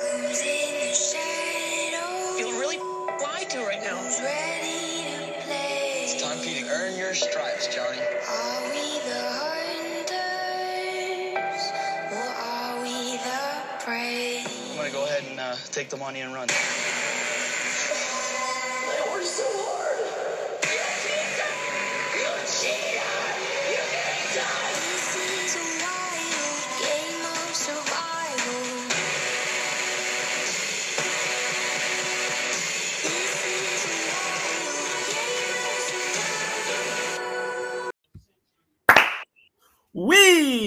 Who's in? Feeling really lied to right now. Ready to play? It's time for you to earn your stripes, Johnny. Are we the hunters or are we the prey? I'm gonna go ahead and uh, take the money and run. This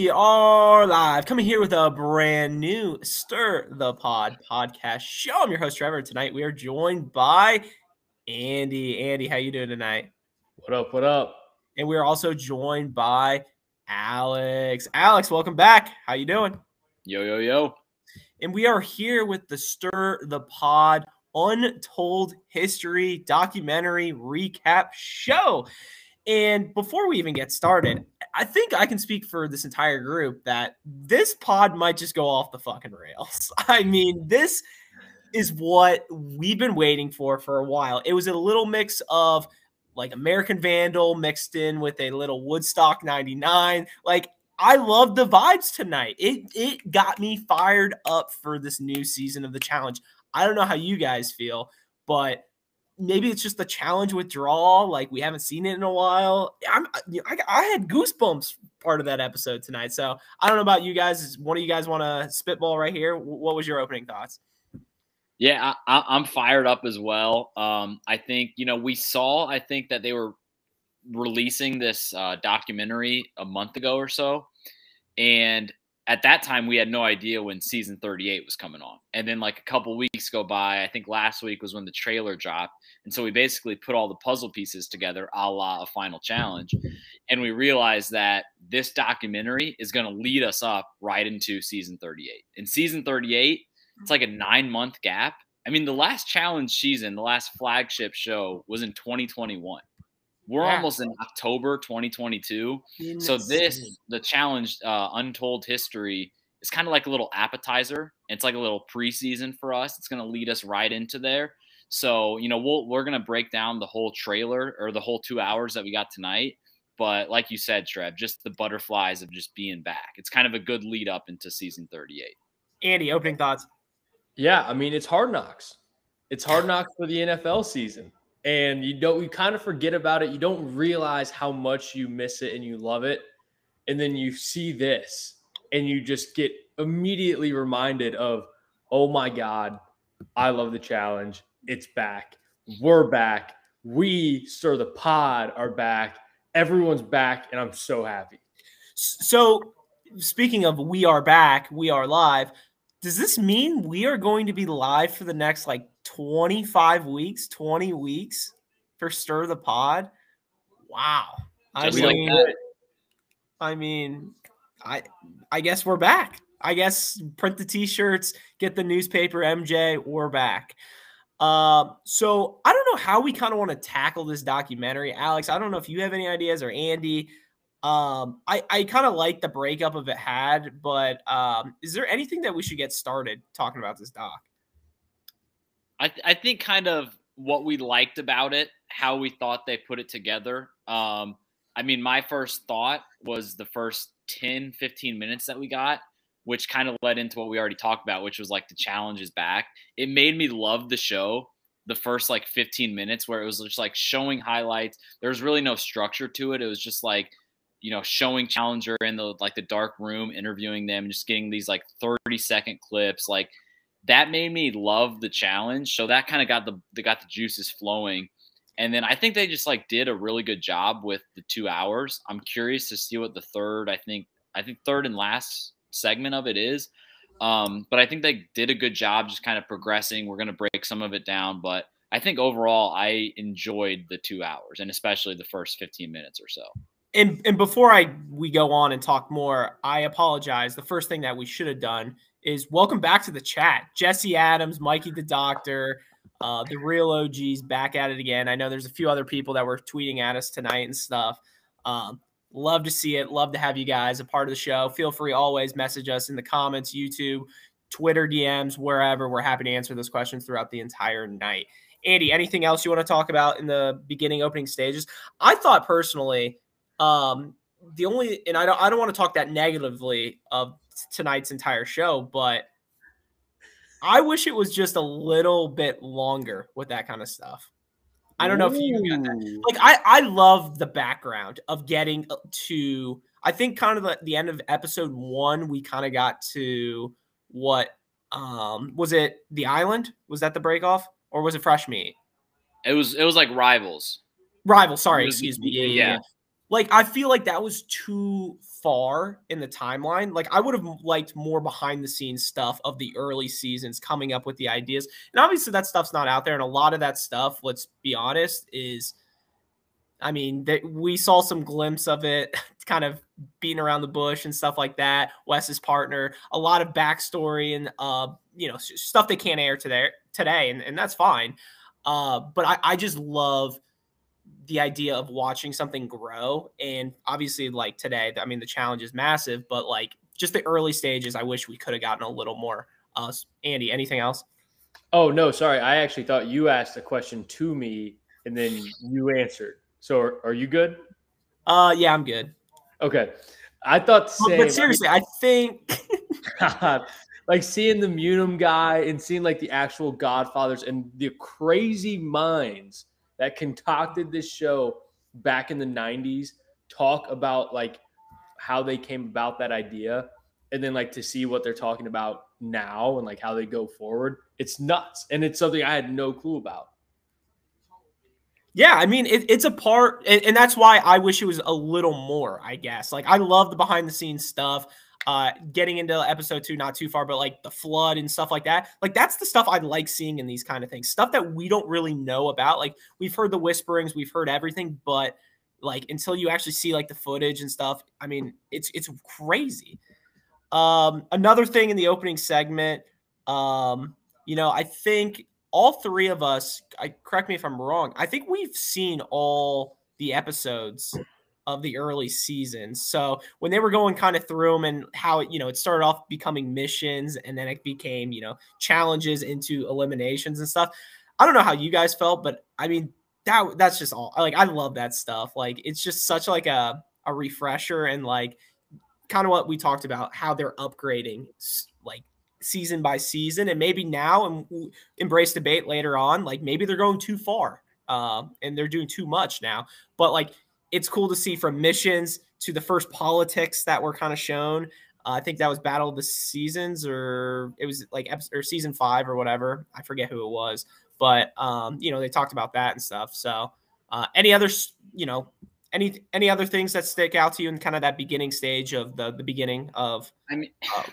We are live, coming here with a brand new Stir the Pod podcast show. I'm your host Trevor. Tonight we are joined by Andy. Andy, how you doing tonight? What up? What up? And we are also joined by Alex. Alex, welcome back. How you doing? Yo, yo, yo. And we are here with the Stir the Pod Untold History documentary recap show. And before we even get started, I think I can speak for this entire group that this pod might just go off the fucking rails. I mean, this is what we've been waiting for for a while. It was a little mix of like American Vandal mixed in with a little Woodstock 99. Like I love the vibes tonight. It it got me fired up for this new season of the challenge. I don't know how you guys feel, but maybe it's just the challenge withdrawal. Like we haven't seen it in a while. I'm I, I had goosebumps part of that episode tonight. So I don't know about you guys. One of you guys want to spitball right here? What was your opening thoughts? Yeah, I, I'm fired up as well. Um, I think you know we saw. I think that they were releasing this uh, documentary a month ago or so, and at that time we had no idea when season 38 was coming on. And then like a couple weeks go by. I think last week was when the trailer dropped, and so we basically put all the puzzle pieces together, a la a final challenge, and we realized that this documentary is going to lead us up right into season 38. In season 38 it's like a mm-hmm. nine month gap. I mean, the last challenge season, the last flagship show was in 2021. We're Yeah. almost in October 2022. So this, the challenge, uh, Untold History, is kind of like a little appetizer. It's like a little preseason for us. It's going to lead us right into there. So you know, we'll, we're going to break down the whole trailer or the whole two hours that we got tonight. But like you said, Trev, just the butterflies of just being back. It's kind of a good lead up into season 38. Andy, opening thoughts. Yeah, I mean it's hard knocks. It's hard knocks for the NFL season. And you don't you kind of forget about it. You don't realize how much you miss it and you love it. And then you see this and you just get immediately reminded of, oh my God, I love the challenge. It's back. We're back. We, Stir the Pod, are back. Everyone's back, and I'm so happy. So, speaking of we are back, we are live. Does this mean we are going to be live for the next like 25 weeks, 20 weeks for Stir the Pod? Wow. I Just like mean, that. I mean, I I guess we're back. I guess print the t-shirts, get the newspaper, MJ, we're back. Um, so I don't know how we kind of want to tackle this documentary. Alex, I don't know if you have any ideas or Andy. Um, I, I kind of like the breakup of it had, but um, is there anything that we should get started talking about this doc? I, th- I think kind of what we liked about it, how we thought they put it together. Um, I mean, my first thought was the first 10, 15 minutes that we got, which kind of led into what we already talked about, which was like the challenge is back. It made me love the show the first like 15 minutes where it was just like showing highlights. There was really no structure to it. It was just like, you know, showing Challenger in the like the dark room, interviewing them, just getting these like 30 second clips. Like that made me love the challenge. So that kind of got the got the juices flowing. And then I think they just like did a really good job with the two hours. I'm curious to see what the third, I think, I think third and last segment of it is. Um, but I think they did a good job just kind of progressing. We're to break some of it down, but I think overall I enjoyed the two hours and especially the first 15 minutes or so. and and before I we go on and talk more, I apologize. The first thing that we should have done is welcome back to the chat. Jesse Adams, Mikey the Doctor, uh, the real OGs back at it again. I know there's a few other people that were tweeting at us tonight and stuff. Um, love to see it. Love to have you guys a part of the show. Feel free always message us in the comments, YouTube, Twitter DMs, wherever. We're happy to answer those questions throughout the entire night. Andy, anything else you want to talk about in the beginning opening stages? I thought personally, um, the only and I don't I don't want to talk that negatively of tonight's entire show, but I wish it was just a little bit longer with that kind of stuff. I don't know if you got that. Like I I love the background of getting to I think kind of the, the end of episode 1 we kind of got to what um was it the island? Was that the break off or was it fresh meat? It was it was like rivals. Rivals, sorry, was- excuse me. Yeah, yeah, yeah. Like I feel like that was too far in the timeline. Like I would have liked more behind the scenes stuff of the early seasons coming up with the ideas. And obviously that stuff's not out there and a lot of that stuff, let's be honest, is I mean, we saw some glimpse of it kind of beating around the bush and stuff like that. Wes's partner, a lot of backstory and uh, you know, stuff they can't air today today, and, and that's fine. Uh, but I, I just love the idea of watching something grow. And obviously, like today, I mean, the challenge is massive, but like just the early stages, I wish we could have gotten a little more. Uh, Andy, anything else? Oh no, sorry. I actually thought you asked a question to me and then you answered. So are, are you good? Uh, yeah, I'm good. Okay. I thought the But, same. but seriously, I think like seeing the Munum guy and seeing like the actual Godfathers and the crazy minds that concocted this show back in the 90s talk about like how they came about that idea and then like to see what they're talking about now and like how they go forward it's nuts and it's something i had no clue about Yeah, I mean it, it's a part, and, and that's why I wish it was a little more. I guess like I love the behind the scenes stuff. Uh, getting into episode two, not too far, but like the flood and stuff like that. Like that's the stuff I like seeing in these kind of things. Stuff that we don't really know about. Like we've heard the whisperings, we've heard everything, but like until you actually see like the footage and stuff, I mean it's it's crazy. Um, another thing in the opening segment, um, you know, I think all three of us, I correct me if I'm wrong, I think we've seen all the episodes of the early seasons. So when they were going kind of through them and how it, you know, it started off becoming missions and then it became, you know, challenges into eliminations and stuff. I don't know how you guys felt, but I mean, that that's just all like I love that stuff. Like it's just such like a a refresher and like kind of what we talked about how they're upgrading like season by season and maybe now and embrace debate later on like maybe they're going too far um, and they're doing too much now but like it's cool to see from missions to the first politics that were kind of shown uh, i think that was battle of the seasons or it was like episode, or season five or whatever i forget who it was but um, you know they talked about that and stuff so uh, any other you know any any other things that stick out to you in kind of that beginning stage of the the beginning of I mean, Oh.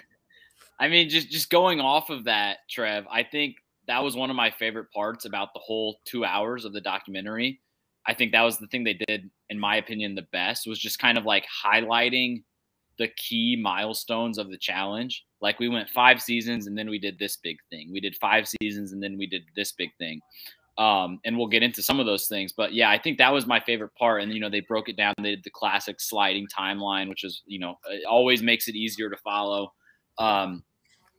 I mean, just just going off of that, Trev, I think that was one of my favorite parts about the whole two hours of the documentary. I think that was the thing they did, in my opinion, the best was just kind of like highlighting the key milestones of the challenge. Like we went five seasons and then we did this big thing. We did five seasons and then we did this big thing. Um, and we'll get into some of those things. But yeah, I think that was my favorite part. And you know, they broke it down. They did the classic sliding timeline, which is you know always makes it easier to follow. Um,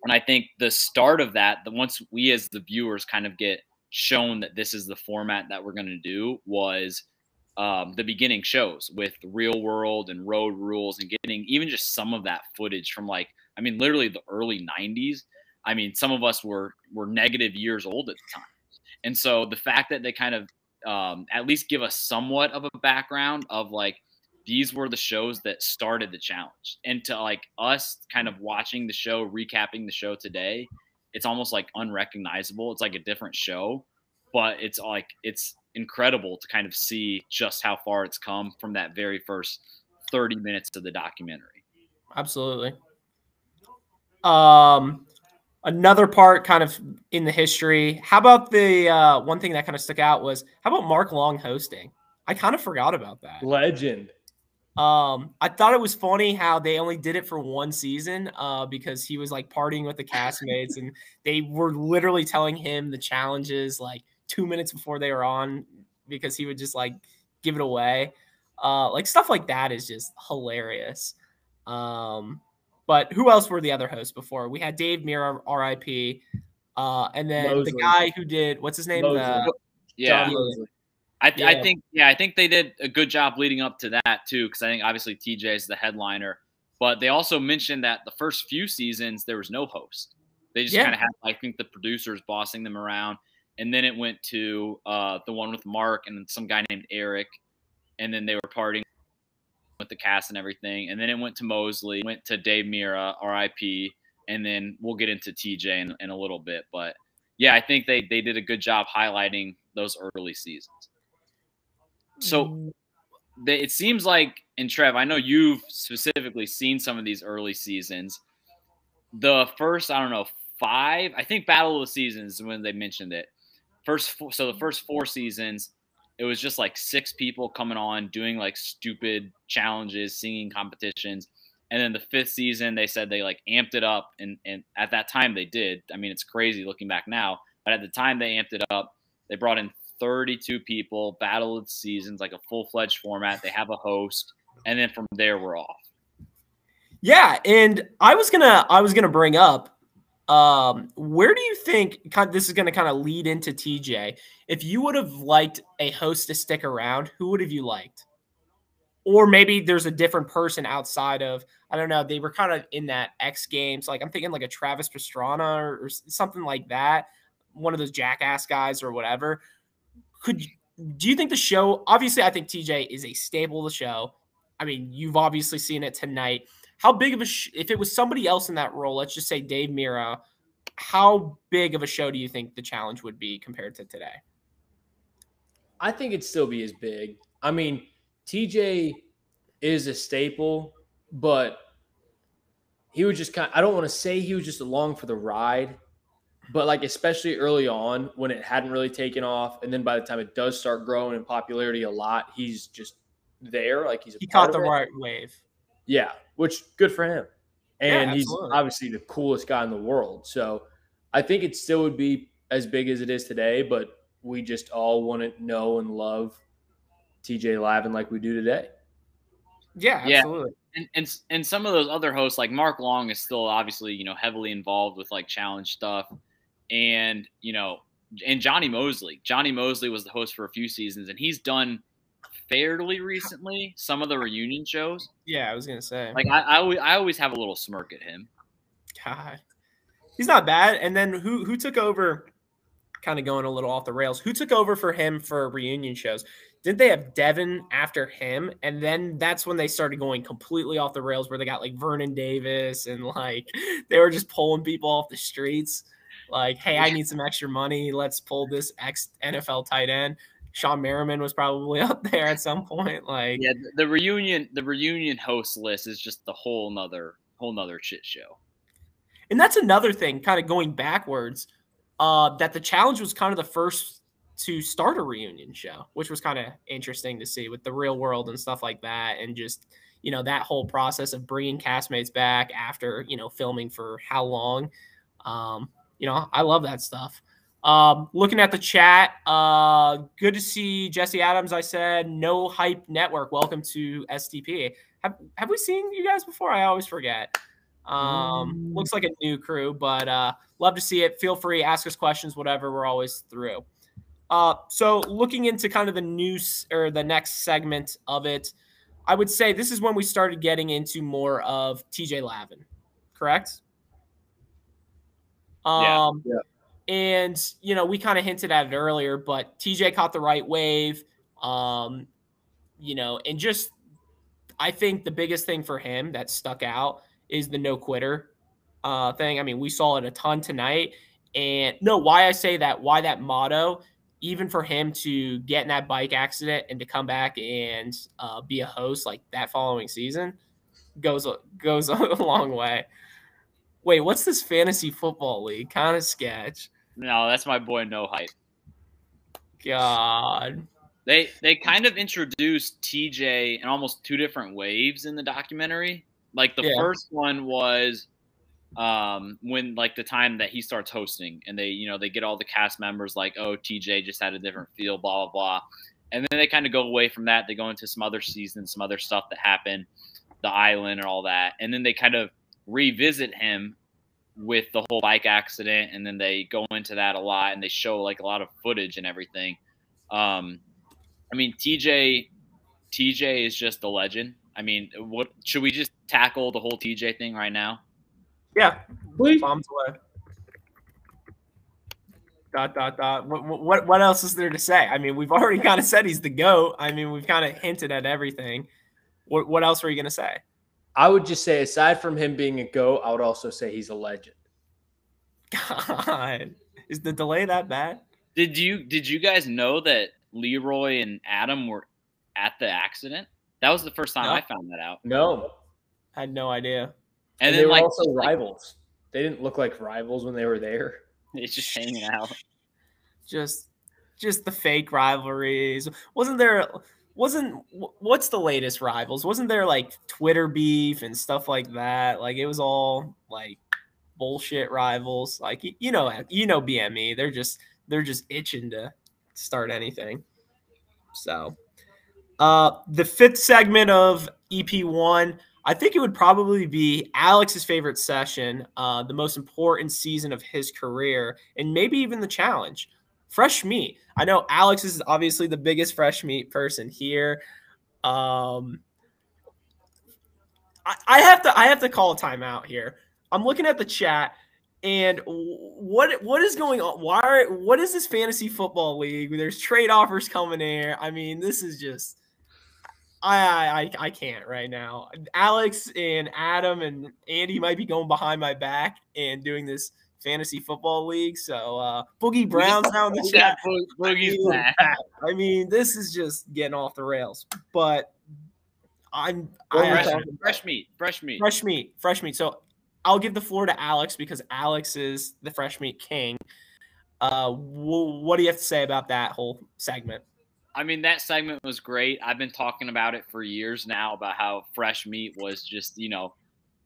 and I think the start of that, the once we as the viewers kind of get shown that this is the format that we're going to do, was um, the beginning shows with real world and road rules and getting even just some of that footage from like I mean literally the early 90s. I mean some of us were were negative years old at the time. And so the fact that they kind of um, at least give us somewhat of a background of like these were the shows that started the challenge and to like us kind of watching the show recapping the show today it's almost like unrecognizable. It's like a different show but it's like it's incredible to kind of see just how far it's come from that very first 30 minutes of the documentary. Absolutely. Um another part kind of in the history how about the uh one thing that kind of stuck out was how about mark long hosting? I kind of forgot about that. Legend um i thought it was funny how they only did it for one season uh because he was like partying with the castmates and they were literally telling him the challenges like two minutes before they were on because he would just like give it away uh like stuff like that is just hilarious um But who else were the other hosts before? We had Dave Mirra, RIP, uh, and then the guy who did what's his name? Moseley. The- Yeah. Moseley. I, Yeah. I think yeah, I think they did a good job leading up to that too, because I think obviously TJ is the headliner, but they also mentioned that the first few seasons there was no host. They just Yeah. kind of had I think the producers bossing them around, and then it went to uh, the one with Mark and some guy named Eric, and then they were partying with the cast and everything, and then it went to Moseley, went to Dave Mirra, R.I.P., and then we'll get into TJ in, in a little bit, but yeah, I think they they did a good job highlighting those early seasons. So it seems like, and Trev, I know you've specifically seen some of these early seasons. The first, I don't know, five, I think Battle of the Seasons when they mentioned it. First, four, so the first four seasons, it was just like six people coming on doing like stupid challenges, singing competitions. And then the fifth season, they said they like amped it up. And, and at that time, they did. I mean, it's crazy looking back now, but at the time, they amped it up. They brought in 32 people, battle of seasons, like a full fledged format. They have a host, and then from there we're off. Yeah, and I was gonna I was gonna bring up um where do you think this is gonna kind of lead into TJ? If you would have liked a host to stick around, who would have you liked? Or maybe there's a different person outside of I don't know. They were kind of in that X Games, like I'm thinking like a Travis Pastrana or, or something like that, one of those jackass guys or whatever. Could do you think the show? Obviously, I think TJ is a staple of the show. I mean, you've obviously seen it tonight. How big of a sh- if it was somebody else in that role? Let's just say Dave Mirra. How big of a show do you think the challenge would be compared to today? I think it'd still be as big. I mean, TJ is a staple, but he was just kind I don't want to say he was just along for the ride, but like especially early on when it hadn't really taken off, and then by the time it does start growing in popularity a lot, he's just there. Like he's a He part caught the it. right wave. Yeah, which good for him. And he's obviously the coolest guy in the world. So I think it still would be as big as it is today, but we just all want to know and love TJ Lavin like we do today. Yeah, Yeah. absolutely. And, and and some of those other hosts, like Mark Long, is still obviously you know heavily involved with like challenge stuff, and you know, and Jonny Moseley. Jonny Moseley was the host for a few seasons, and he's done fairly recently some of the reunion shows. Yeah, I was gonna say. Like I, I always, I always have a little smirk at him. God, he's not bad. And then who who took over? Kind of going a little off the rails. Who took over for him for reunion shows? Didn't they have Devin after him? And then that's when they started going completely off the rails, where they got like Vernon Davis and like they were just pulling people off the streets. Like, hey, I need some extra money. Let's pull this ex NFL tight end. Shawne Merriman was probably up there at some point. Like, Yeah, the, reunion, the reunion host list is just the whole nother, whole nother shit show. And that's another thing, kind of going backwards, uh, that the challenge was kind of the first to start a reunion show, which was kind of interesting to see with the real world and stuff like that. And just, you know, that whole process of bringing castmates back after, you know, filming for how long. Um, you know, I love that stuff. Um, looking at the chat, uh, good to see Jesse Adams. I said, no hype network. Welcome to SDP. Have, have we seen you guys before? I always forget. Um, looks like a new crew, but uh, love to see it. Feel free, ask us questions, whatever. We're always through. Uh, so looking into kind of the news or the next segment of it, I would say this is when we started getting into more of TJ Lavin, correct? Yeah. Um, and you know we kind of hinted at it earlier, but TJ caught the right wave. Um, you know, and just I think the biggest thing for him that stuck out is the no quitter uh, thing. I mean, we saw it a ton tonight. And no, why I say that, why that motto, even for him to get in that bike accident and to come back and uh, be a host like that following season goes goes a long way. Wait, what's this fantasy football league? Kind of sketch. No, that's my boy No Hype. God. They they kind of introduced TJ in almost two different waves in the documentary. Like the Yeah. first one was um when like the time that he starts hosting and they you know they get all the cast members like oh TJ just had a different feel blah blah blah and then they kind of go away from that they go into some other seasons some other stuff that happened the island and all that and then they kind of revisit him with the whole bike accident, and then they go into that a lot, and they show like a lot of footage and everything. Um, I mean, TJ, TJ is just a legend. I mean, what should we just tackle the whole TJ thing right now? Yeah, Please. bombs away. Dot dot dot. What, what what else is there to say? I mean, we've already kind of said he's the goat. I mean, we've kind of hinted at everything. What what else were you gonna say? I would just say, aside from him being a GOAT, I would also say he's a legend. God, is the delay that bad? Did you did you guys know that Leroy and Adam were at the accident? That was the first time No. I found that out. No. I had no idea. And, And, they were like, also like, rivals. They didn't look like rivals when they were there. it's just hanging out. Just just the fake rivalries. Wasn't there? Wasn't what's the latest rivals? Wasn't there like Twitter beef and stuff like that? Like it was all like bullshit rivals. Like you know, you know BME. They're just they're just itching to start anything. So, uh, the fifth segment of EP one, I think it would probably be Alex's favorite session, uh, the most important season of his career, and maybe even the challenge. Fresh meat. I know Alex is obviously the biggest fresh meat person here. Um, I, I have to I have to call a timeout here. I'm looking at the chat, and what what is going on? Why? Are, what is this fantasy football league? There's trade offers coming in. I mean, this is just. I, I I can't right now. Alex and Adam and Andy might be going behind my back and doing this fantasy football league. So uh Boogie Brown's now in the chat. got Bo- Boogie's mean. I mean, this is just getting off the rails. But I'm What I'm fresh meat, fresh meat. fresh meat, fresh meat. So I'll give the floor to Alex because Alex is the fresh meat king. Uh, wh- what do you have to say about that whole segment? I mean, that segment was great. I've been talking about it for years now about how fresh meat was just, you know,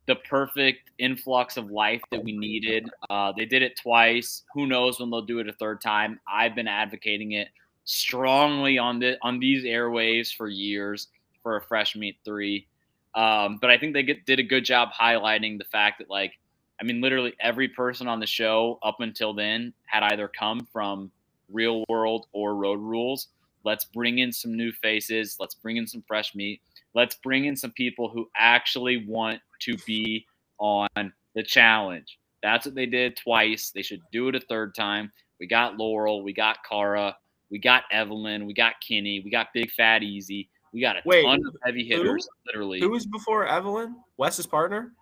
the perfect influx of life that we needed. Uh, they did it twice. Who knows when they'll do it a third time? I've been advocating it strongly on the on these airwaves for years for a fresh meat three. Um, but I think they get, did a good job highlighting the fact that, like, I mean, literally every person on the show up until then had either come from real world or road rules. Let's bring in some new faces. Let's bring in some fresh meat. Let's bring in some people who actually want to be on the challenge. That's what they did twice. They should do it a third time. We got Laurel, we got Cara, we got Evelyn, we got Kenny, we got Big Fat Easy. We got a Wait, ton of heavy who? hitters, literally. Who was before Evelyn? Wes's partner?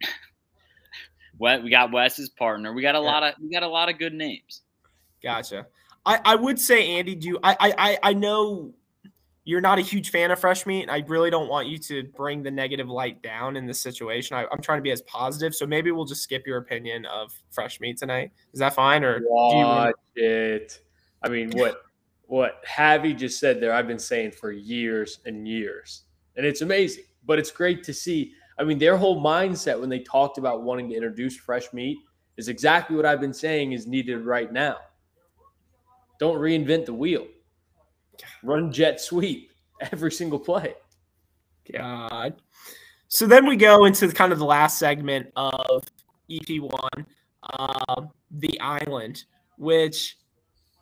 We we got Wes's partner. We got a Yeah. lot of we got a lot of good names. Gotcha. I, I would say, Andy, do you, I, I I know you're not a huge fan of fresh meat. I really don't want you to bring the negative light down in this situation. I, I'm trying to be as positive, so maybe we'll just skip your opinion of fresh meat tonight. Is that fine, or do you? Watch it. I mean, what what Javi just said there, I've been saying for years and years, and it's amazing. But it's great to see. I mean, their whole mindset when they talked about wanting to introduce fresh meat is exactly what I've been saying is needed right now. Don't reinvent the wheel. Run jet sweep every single play. God. So then we go into kind of the last segment of EP1, um, the island, which,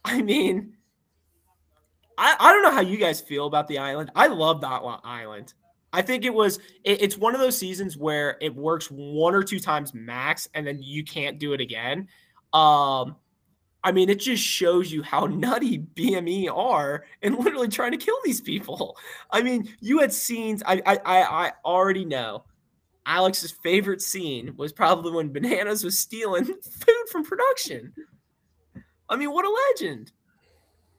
I mean, I, I don't know how you guys feel about the island. I love that island. I think it was it, it's one of those seasons where it works one or two times max, and then you can't do it again. Um, I mean, it just shows you how nutty BME are and literally trying to kill these people. I mean, you had scenes. I I I, already know. Alex's favorite scene was probably when Bananas was stealing food from production. I mean, what a legend!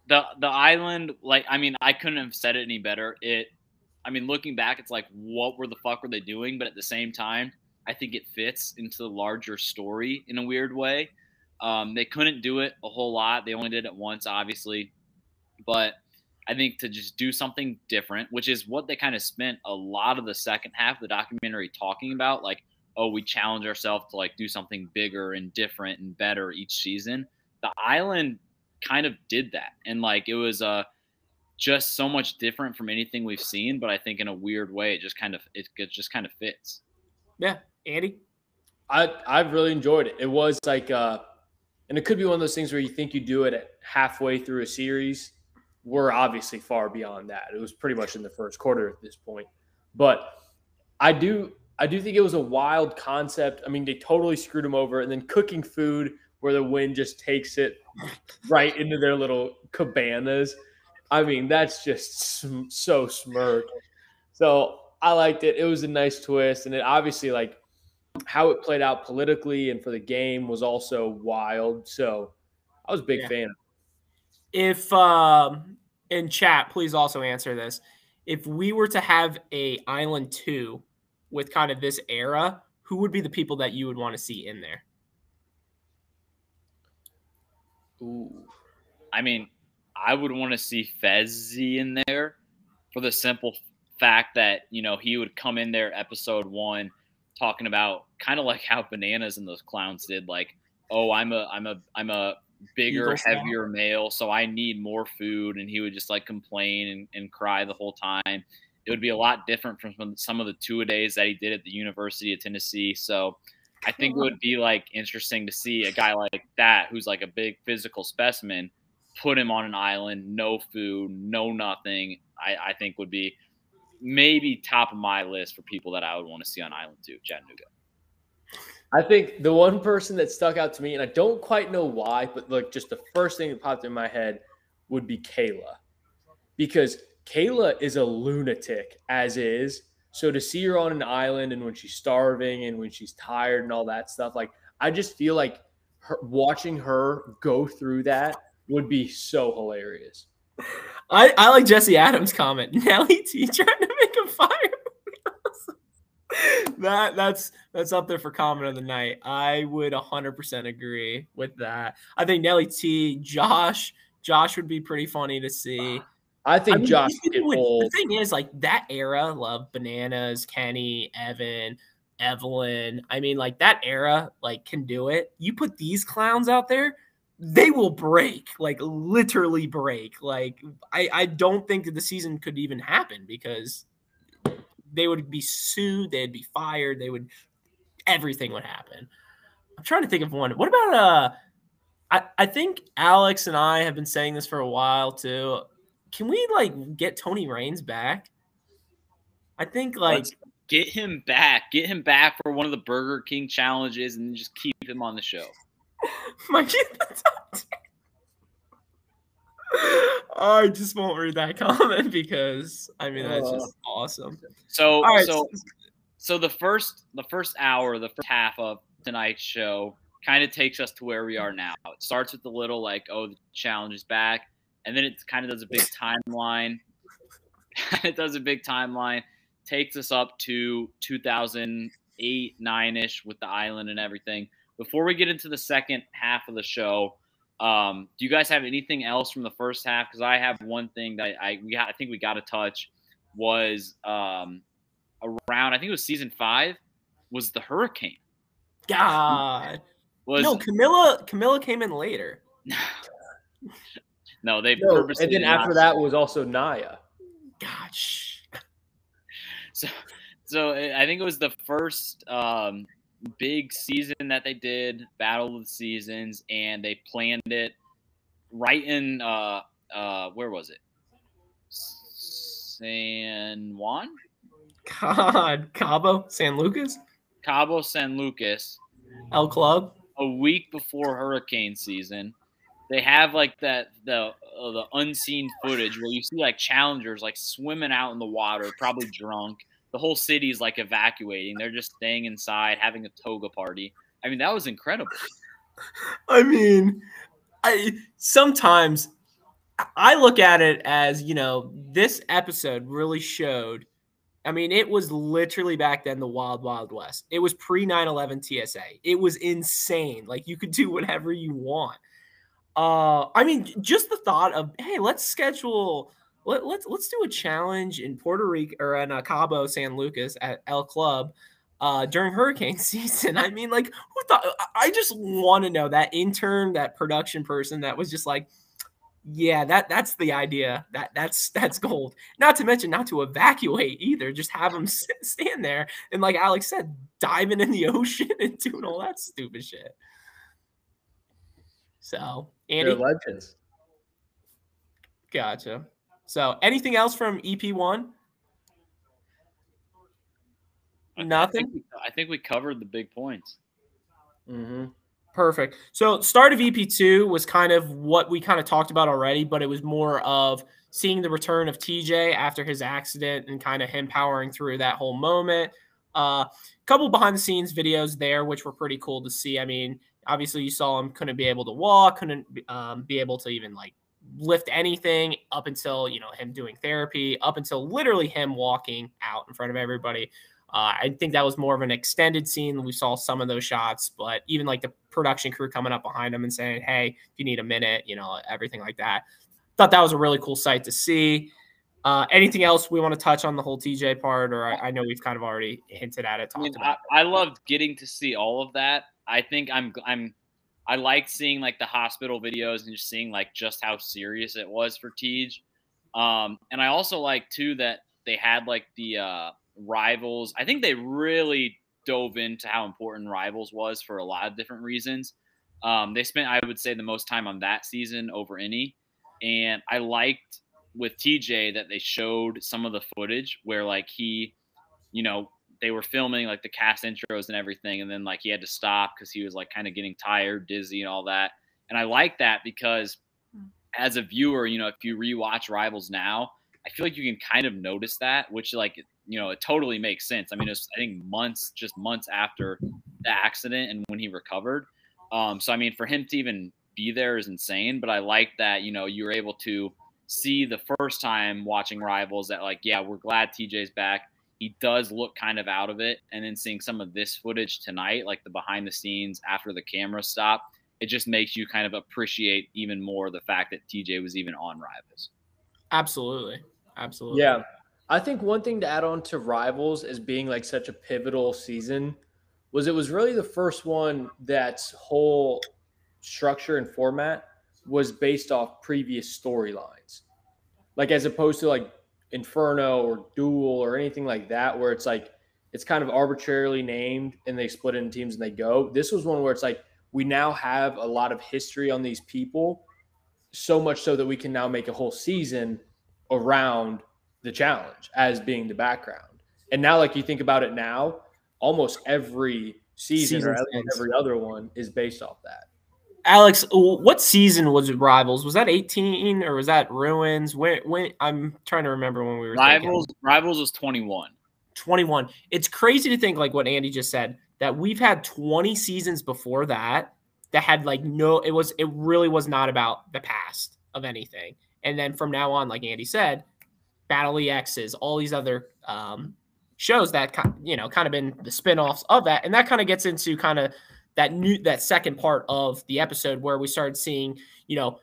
the the island like i mean i couldn't have said it any better it i mean looking back it's like what were the fuck were they doing but at the same time i think it fits into the larger story in a weird way um, they couldn't do it a whole lot. They only did it once obviously. But i think to just do something different which is what they kind of spent a lot of the second half of the documentary talking about like oh we challenge ourselves to like do something bigger and different and better each season. The island kind of did that. And like it was uh just so much different from anything we've seen but i think in a weird way it just kind of it, it just kind of fits. Yeah, Andy? I I've really enjoyed it. It was like uh and it could be one of those things where you think you do it at halfway through a series. We're obviously far beyond that. It was pretty much in the first quarter at this point. But I do I do think it was a wild concept. I mean, they totally screwed him over and then cooking food where the wind just takes it right into their little cabanas. I mean, that's just so smart. So I liked it. It was a nice twist, and it obviously like how it played out politically and for the game was also wild. So I was a big Yeah. fan. If um, in chat, please also answer this. If we were to have a Island two with kind of this era, who would be the people that you would want to see in there? Ooh. I mean, I would want to see Fessy in there for the simple fact that you know he would come in there episode one talking about kind of like how bananas and those clowns did like oh i'm a i'm a i'm a bigger heavier male so i need more food and he would just like complain and, and cry the whole time. It would be a lot different from some- some of the two a days that he did at the university of tennessee so i think it would be like interesting to see a guy like that who's like a big physical specimen put him on an island no food no nothing i, I think would be maybe top of my list for people that I would want to see on Island too, Chattanooga. I think the one person that stuck out to me, and I don't quite know why, but like just the first thing that popped in my head would be Kayla. Because Kayla is a lunatic as is. So to see her on an island and when she's starving and when she's tired and all that stuff, like I just feel like her, watching her go through that would be so hilarious. I, I like Jesse Adams' comment. Nelly T trying to make a fire. that that's that's up there for comment of the night. I would 100% agree with that. I think Nelly T, Josh, Josh would be pretty funny to see. I think I mean, Josh would get people would- old. The thing is, like that era, love bananas, Kenny, Evan, Evelyn. I mean, like that era, like can do it. You put these clowns out there, they will break, like literally break. Like I, I don't think that the season could even happen because they would be sued, they'd be fired, they would everything would happen. I'm trying to think of one. What about uh I, I think Alex and I have been saying this for a while too. Can we like get Tony Raines back? I think like Let's get him back. Get him back for one of the Burger King challenges and just keep him on the show. My kid. I just won't read that comment because I mean that's just uh, awesome. So right, so so the first the first hour, the first half of tonight's show kind of takes us to where we are now. It starts with the little like, oh, the challenge is back, and then it kind of does a big timeline. it does a big timeline, takes us up to 2008, nine ish with the island and everything. Before we get into the second half of the show, um, do you guys have anything else from the first half? Because I have one thing that I we got, I think we got to touch was um, around I think it was season five was the hurricane God, was no, Camilla. Camilla came in later. no they No, purposely and then did not- after that was also Naya. Gosh, so so I think it was the first um, big season that they did Battle of the Seasons and they planned it right in uh uh where was it San Juan God, Cabo, San Lucas, Cabo San Lucas El Club. a week before hurricane season. They have like that the uh, the unseen footage where you see like challengers like swimming out in the water, probably drunk. The whole city's like evacuating. They're just staying inside, having a toga party. I mean, that was incredible. I mean, I sometimes I look at it as, you know, this episode really showed. I mean, it was literally back then the wild, wild west. It was pre 9 11 TSA. It was insane. Like, you could do whatever you want. Uh, I mean, just the thought of, hey, let's schedule. Let, let's let's do a challenge in Puerto Rico or in uh, Cabo San Lucas at El Club uh, during hurricane season. I mean, like, who thought? I- just want to know that intern, that production person that was just like, Yeah, that that's the idea. That that's that's gold. Not to mention not to evacuate either. Just have them sit, stand there and, like Alex said, diving in the ocean and doing all that stupid shit. So, They're Andy, legends. gotcha. So, anything else from EP one? I- I Nothing? think, we, I think we covered the big points. hmm Perfect. So start of EP2 was kind of what we kind of talked about already, but it was more of seeing the return of TJ after his accident and kind of him powering through that whole moment. A uh, couple behind the scenes videos there, which were pretty cool to see. I mean, obviously you saw him couldn't be able to walk, couldn't um, be able to even like lift anything up until you know him doing therapy, up until literally him walking out in front of everybody. Uh, I think that was more of an extended scene. We saw some of those shots, but even like the production crew coming up behind him and saying, "Hey, if you need a minute," you know, everything like that. Thought that was a really cool sight to see. Uh, anything else we want to touch on the whole TJ part, or I, I know we've kind of already hinted at it, I mean, about. I, I loved getting to see all of that. I think I'm I'm I like seeing like the hospital videos and just seeing like just how serious it was for TJ. Um, and I also like too that they had like the uh, rivals. I think they really dove into how important rivals was for a lot of different reasons. Um, they spent, I would say, the most time on that season over any. And I liked with TJ that they showed some of the footage where like he, you know, they were filming like the cast intros and everything, and then like he had to stop because he was like kind of getting tired, dizzy, and all that. And I like that because as a viewer, you know, if you rewatch Rivals now, I feel like you can kind of notice that, which like you know, it totally makes sense. I mean, it's I think months, just months after the accident and when he recovered. Um, so I mean, for him to even be there is insane. But I like that you know you were able to see the first time watching Rivals that like, yeah, we're glad TJ's back. He does look kind of out of it, and then seeing some of this footage tonight, like the behind the scenes after the camera stop, it just makes you kind of appreciate even more the fact that TJ was even on Rivals. Absolutely, absolutely. Yeah. I think one thing to add on to Rivals as being like such a pivotal season was it was really the first one that's whole structure and format was based off previous storylines. Like as opposed to like Inferno or Duel or anything like that, where it's like it's kind of arbitrarily named and they split into teams and they go. This was one where it's like we now have a lot of history on these people, so much so that we can now make a whole season around the challenge as being the background. And now, like you think about it now, almost every season, or Seasons ends. every other one is based off that. Alex, what season was it Rivals? Was that 18 or was that Ruins? When when I'm trying to remember when we were thinking. Rivals, Rivals was 21. 21. It's crazy to think like what Andy just said that we've had 20 seasons before that that had like no it was it really was not about the past of anything. And then from now on like Andy said, Battle EXs, all these other um shows that you know kind of been the spin-offs of that and that kind of gets into kind of that new that second part of the episode where we started seeing, you know,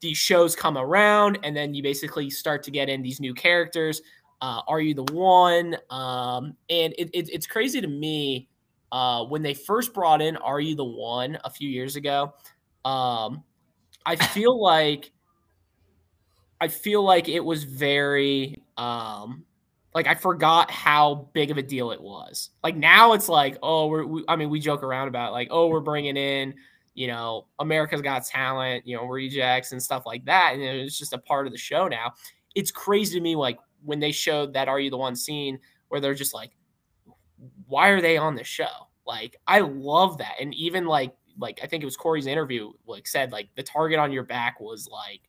these shows come around and then you basically start to get in these new characters. Uh, are you the one? Um, and it, it, it's crazy to me uh, when they first brought in are you the one a few years ago um, i feel like i feel like it was very um, like i forgot how big of a deal it was. Like now it's like oh we're we, i mean we joke around about like oh we're bringing in you know america's got talent you know rejects and stuff like that and it's just a part of the show now. It's crazy to me like when they showed that are you the one scene where they're just like why are they on the show? Like i love that and even like like i think it was corey's interview like said like the target on your back was like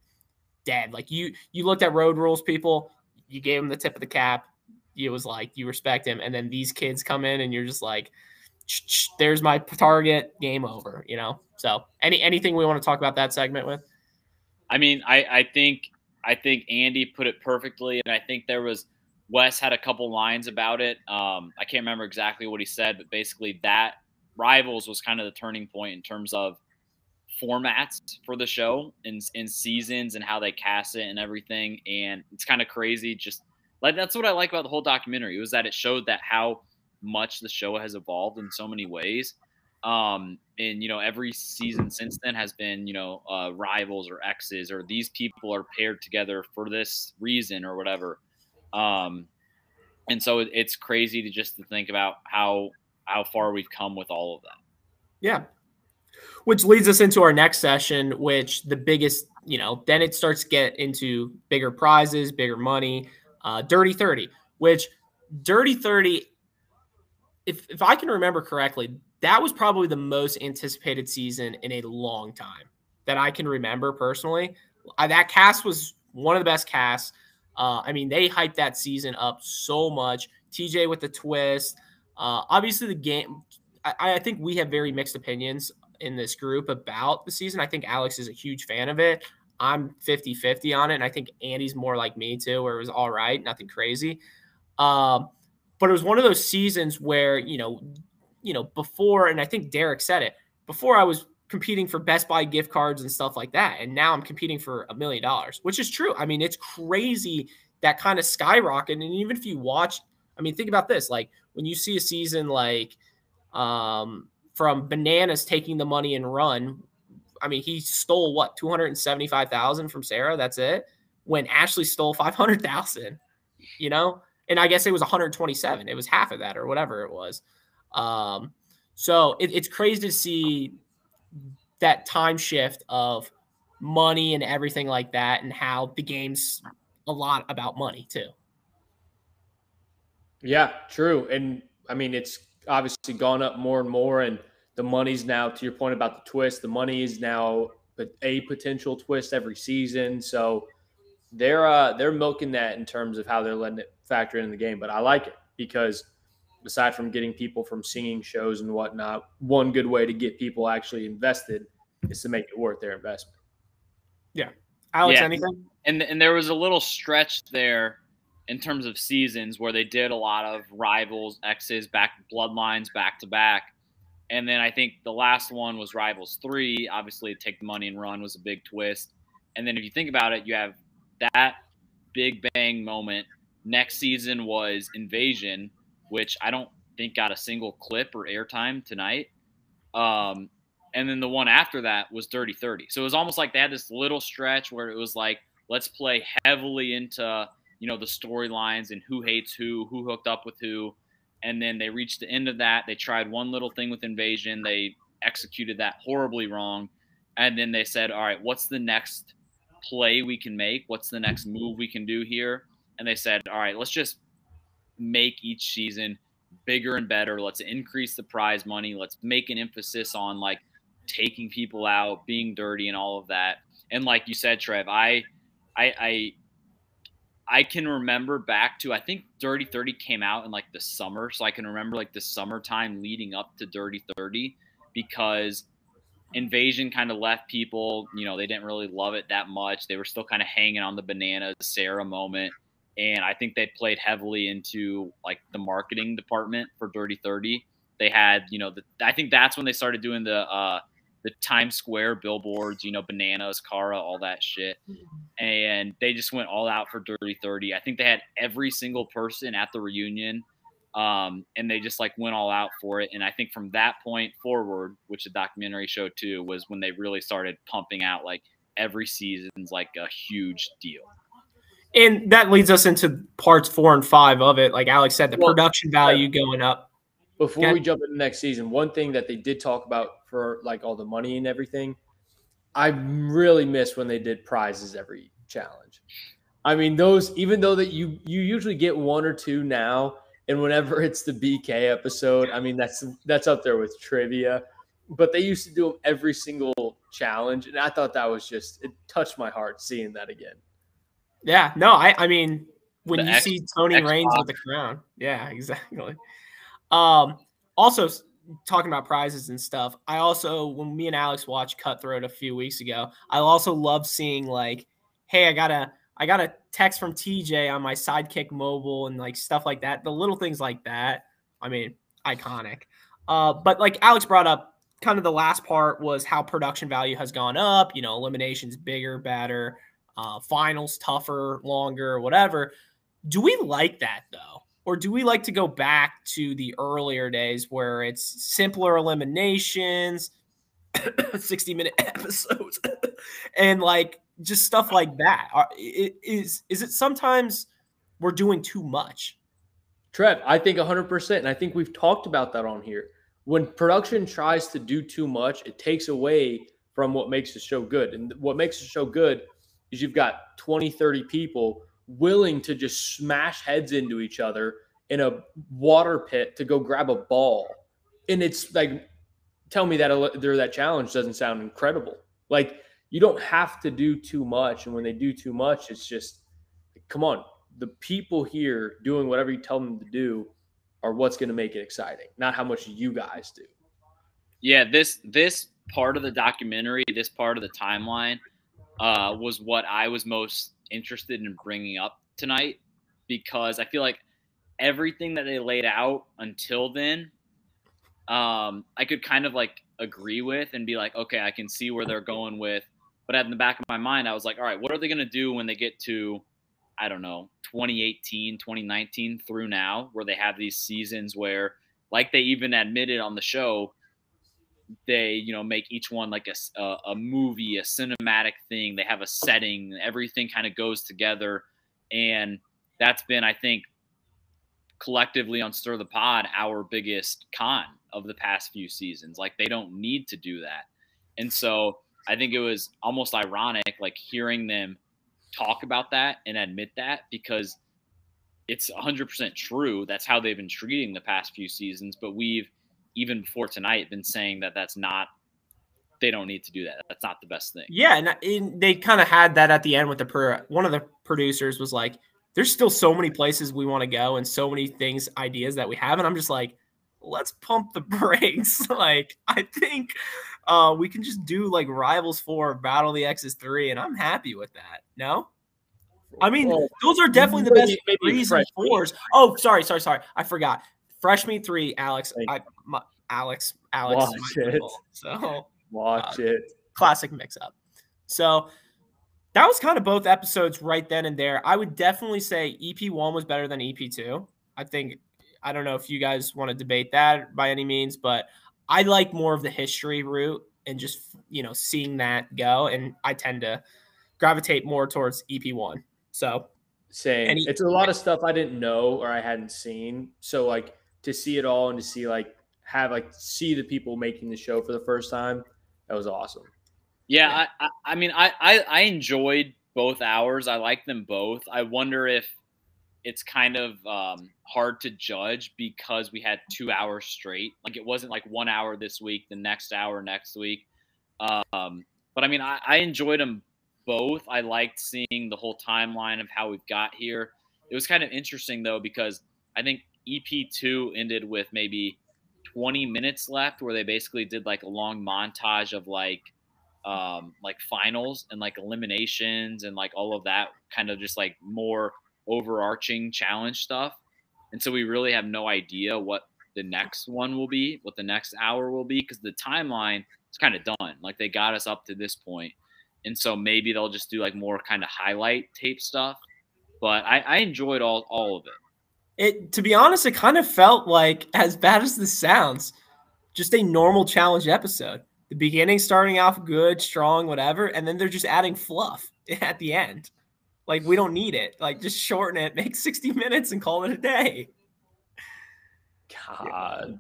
dead. Like you you looked at road rules people you gave them the tip of the cap it was like you respect him and then these kids come in and you're just like "Sh- sh- there's my target game over you know so any anything we want to talk about that segment with I mean, I, I think I think Andy put it perfectly, and I think there was Wes had a couple lines about it. Um, I can't remember exactly what he said, but basically that Rivals was kind of the turning point in terms of formats for the show in in seasons and how they cast it and everything. And it's kind of crazy. Just like that's what I like about the whole documentary was that it showed that how much the show has evolved in so many ways. Um, and you know, every season since then has been you know uh, rivals or exes or these people are paired together for this reason or whatever. Um, and so it, it's crazy to just to think about how how far we've come with all of that. Yeah. Which leads us into our next session, which the biggest, you know, then it starts to get into bigger prizes, bigger money, uh, Dirty 30, which Dirty 30, if, if I can remember correctly, that was probably the most anticipated season in a long time that I can remember personally. Uh, that cast was one of the best casts. Uh, I mean, they hyped that season up so much. TJ with the twist. Uh, obviously, the game. I, I think we have very mixed opinions in this group about the season. I think Alex is a huge fan of it. I'm 50 50 on it. And I think Andy's more like me too, where it was all right, nothing crazy. Um, but it was one of those seasons where, you know, you know, before, and I think Derek said it, before I was competing for Best Buy gift cards and stuff like that. And now I'm competing for a million dollars, which is true. I mean, it's crazy that kind of skyrocket. And even if you watch, I mean, think about this like when you see a season like um, from Bananas taking the money and run, I mean, he stole what, 275,000 from Sarah? That's it. When Ashley stole 500,000, you know? And I guess it was 127. It was half of that or whatever it was. Um, so it, it's crazy to see that time shift of money and everything like that, and how the game's a lot about money too. Yeah, true. And I mean, it's obviously gone up more and more, and the money's now, to your point about the twist, the money is now a potential twist every season. So they're uh, they're milking that in terms of how they're letting it factor in the game. But I like it because aside from getting people from singing shows and whatnot, one good way to get people actually invested is to make it worth their investment. Yeah. Alex, Yeah. anything? and and there was a little stretch there in terms of seasons where they did a lot of rivals exes back bloodlines back to back and then i think the last one was rivals 3 obviously take the money and run was a big twist. And then if you think about it you have that big bang moment. Next season was invasion which i don't think got a single clip or airtime tonight. Um, and then the one after that was dirty 30 so it was almost like they had this little stretch where it was like let's play heavily into you know the storylines and who hates who who hooked up with who and then they reached the end of that. They tried one little thing with invasion. They executed that horribly wrong. And then they said all right what's the next play we can make? What's the next move we can do here? And they said all right let's just make each season bigger and better. Let's increase the prize money. Let's make an emphasis on like taking people out being dirty and all of that. And like you said trev i I, I I can remember back to I think Dirty 30 came out in like the summer, so I can remember like the summertime leading up to Dirty 30 because Invasion kind of left people, you know, they didn't really love it that much. They were still kind of hanging on the banana Sarah moment. And I think they played heavily into like the marketing department for Dirty 30. They had, you know, the, I think that's when they started doing the uh the Times Square billboards, you know, bananas, Cara, all that shit. And they just went all out for Dirty 30. I think they had every single person at the reunion. Um, and they just like went all out for it. And I think from that point forward, which the documentary showed too, was when they really started pumping out like every season's like a huge deal. And that leads us into parts four and five of it. Like Alex said, the Well, production value going up. Before we jump into next season, one thing that they did talk about for like all the money and everything, I really miss when they did prizes every challenge. I mean, those even though that you you usually get one or two now, and whenever it's the BK episode, I mean that's that's up there with trivia. But they used to do them every single challenge, and I thought that was just it touched my heart seeing that again. Yeah, no, I, I mean, when The you X- see Tony X Raines with the crown, yeah, exactly. Um, also s- talking about prizes and stuff. I also, when me and Alex watched Cutthroat a few weeks ago, I also love seeing like, hey, I got a, I got a text from TJ on my Sidekick mobile and like stuff like that. The little things like that. I mean, iconic. Uh, but like Alex brought up, kind of the last part was how production value has gone up. You know, eliminations bigger, better, uh, finals tougher, longer, whatever. Do we like that though? Or do we like to go back to the earlier days where it's simpler eliminations, 60 minute episodes, and like just stuff like that? Is, Is it sometimes we're doing too much? Trev, I think 100%. And I think we've talked about that on here. When production tries to do too much, it takes away from what makes the show good. And what makes the show good is you've got 20, 30 people willing to just smash heads into each other in a water pit to go grab a ball. And it's like, tell me that there that challenge doesn't sound incredible. Like, you don't have to do too much. And when they do too much, it's just, come on, the people here doing whatever you tell them to do are what's going to make it exciting, not how much you guys do. Yeah, this this part of the documentary, this part of the timeline, uh, was what I was most interested in bringing up tonight because I feel like everything that they laid out until then, um, I could kind of like agree with and be like, okay, I can see where they're going with. But in the back of my mind, I was like, all right, what are they going to do when they get to, I don't know, 2018, 2019 through now, where they have these seasons where, like they even admitted on the show, they you know make each one like a a movie a cinematic thing. They have a setting. Everything kind of goes together. And that's been i think collectively on stir the pod our biggest con of the past few seasons. Like they don't need to do that. And so i think it was almost ironic like hearing them talk about that and admit that because it's 100% true. That's how they've been treating the past few seasons. But we've even before tonight been saying that that's not they don't need to do that that's not the best thing Yeah, and, and they kind of had that at the end with the pro- one of the producers was like, "There's still so many places we want to go and so many things, ideas that we have," and I'm just like, "Let's pump the brakes." like, I think uh, we can just do like Rivals Four, Battle of the X's three, and I'm happy with that. No, I mean Well, those are definitely the best maybe threes and fours. Oh, sorry, sorry, sorry, I forgot. Fresh Meat three, Alex. I, my, Alex, Alex. Watch it. So Watch uh, it. classic mix up. So that was kind of both episodes right then and there. I would definitely say EP1 was better than EP2. I think I don't know if you guys want to debate that by any means, but I like more of the history route and just, you know, seeing that go and I tend to gravitate more towards EP1. So, Saying Any- it's a lot of stuff I didn't know or I hadn't seen. So like to see it all and to see like have like see the people making the show for the first time, that was awesome. yeah, Yeah. I, I i mean I, I i enjoyed both hours. I like them both. I wonder if it's kind of um, hard to judge because we had two hours straight. Like it wasn't like one hour this week the next hour next week. Um, but i mean I, I enjoyed them both. I liked seeing the whole timeline of how we've got here. It was kind of interesting though because i think ep2 ended with maybe 20 minutes left where they basically did like a long montage of like um like finals and like eliminations and like all of that kind of just like more overarching challenge stuff. And so we really have no idea what the next one will be what the next hour will be because the timeline is kind of done. Like they got us up to this point. And so maybe they'll just do like more kind of highlight tape stuff. But i, I enjoyed all all of it it to be honest, it kind of felt like as bad as this sounds, just a normal challenge episode. The beginning starting off good, strong, whatever, and then they're just adding fluff at the end. Like we don't need it. Like just shorten it, make 60 minutes and call it a day. God.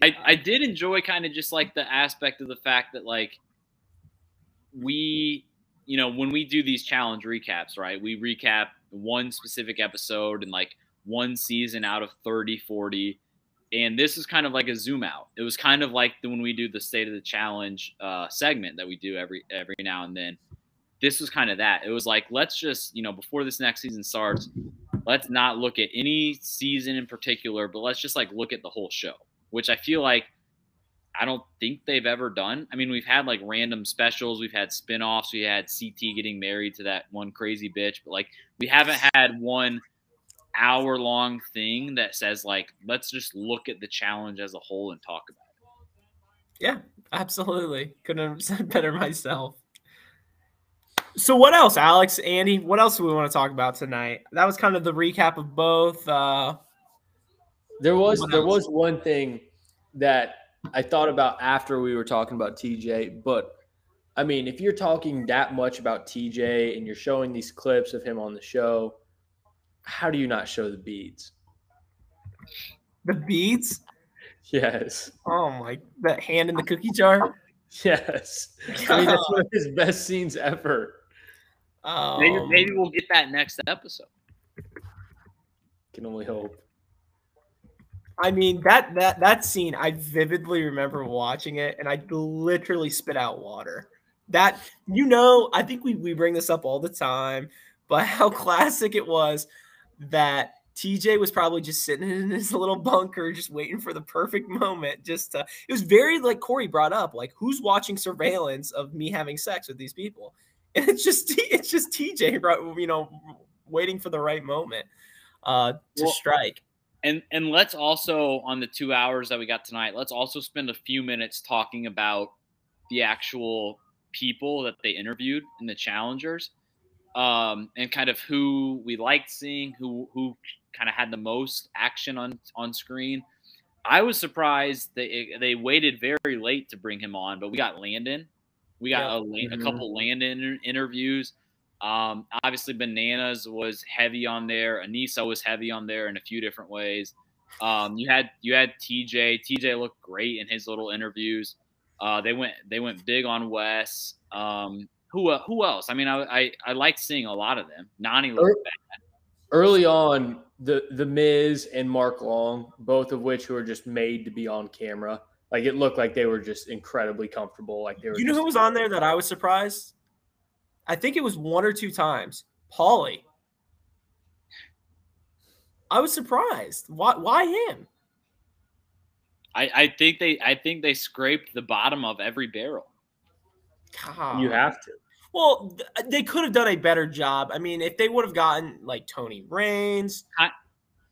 I, I did enjoy kind of just like the aspect of the fact that like we you know when we do these challenge recaps right we recap one specific episode and like one season out of 30 40 and this is kind of like a zoom out. It was kind of like the, when we do the state of the challenge uh, segment that we do every every now and then. This was kind of that. It was like let's just you know before this next season starts let's not look at any season in particular but let's just like look at the whole show which I feel like I don't think they've ever done. I mean, we've had like random specials, we've had spin-offs, we had CT getting married to that one crazy bitch, but like we haven't had one hour long thing that says like let's just look at the challenge as a whole and talk about it. Yeah, absolutely. Couldn't have said better myself. So what else, Alex, Andy? What else do we want to talk about tonight? That was kind of the recap of both. Uh There was there was one thing that I thought about after we were talking about TJ, but I mean, if you're talking that much about TJ and you're showing these clips of him on the show, how do you not show the beads? The beads. Yes. Oh my! That hand in the cookie jar. Yes. I mean, that's one of his best scenes ever. Oh, Maybe, maybe we'll get that next episode. Can only hope. I mean that that that scene. I vividly remember watching it, and I literally spit out water. That you know, I think we we bring this up all the time, but how classic it was that TJ was probably just sitting in his little bunker, just waiting for the perfect moment. Just to, it was very like Corey brought up, like who's watching surveillance of me having sex with these people, and it's just it's just TJ, you know, waiting for the right moment uh to Well, strike. And and let's also on the two hours that we got tonight, let's also spend a few minutes talking about the actual people that they interviewed in the challengers, um, and kind of who we liked seeing, who who kind of had the most action on on screen. I was surprised they they waited very late to bring him on, but we got Landon, we got Yeah. a, Mhm. a couple Landon interviews. Um, obviously, Bananas was heavy on there. Aneesa was heavy on there in a few different ways. Um, you had you had TJ. TJ looked great in his little interviews. Uh, they went they went big on Wes. Um, who uh, who else? I mean, I I, I liked seeing a lot of them. Nany looked Er- bad. Early on, the the Miz and Mark Long, both of which were just made to be on camera. Like it looked like they were just incredibly comfortable. Like they were. You know who was on there that I was surprised? I think it was one or two times. Paulie. I was surprised. Why? Why him? I, I think they I think they scraped the bottom of every barrel. God. You have to. Well, th- they could have done a better job. I mean, if they would have gotten like Tony Raines,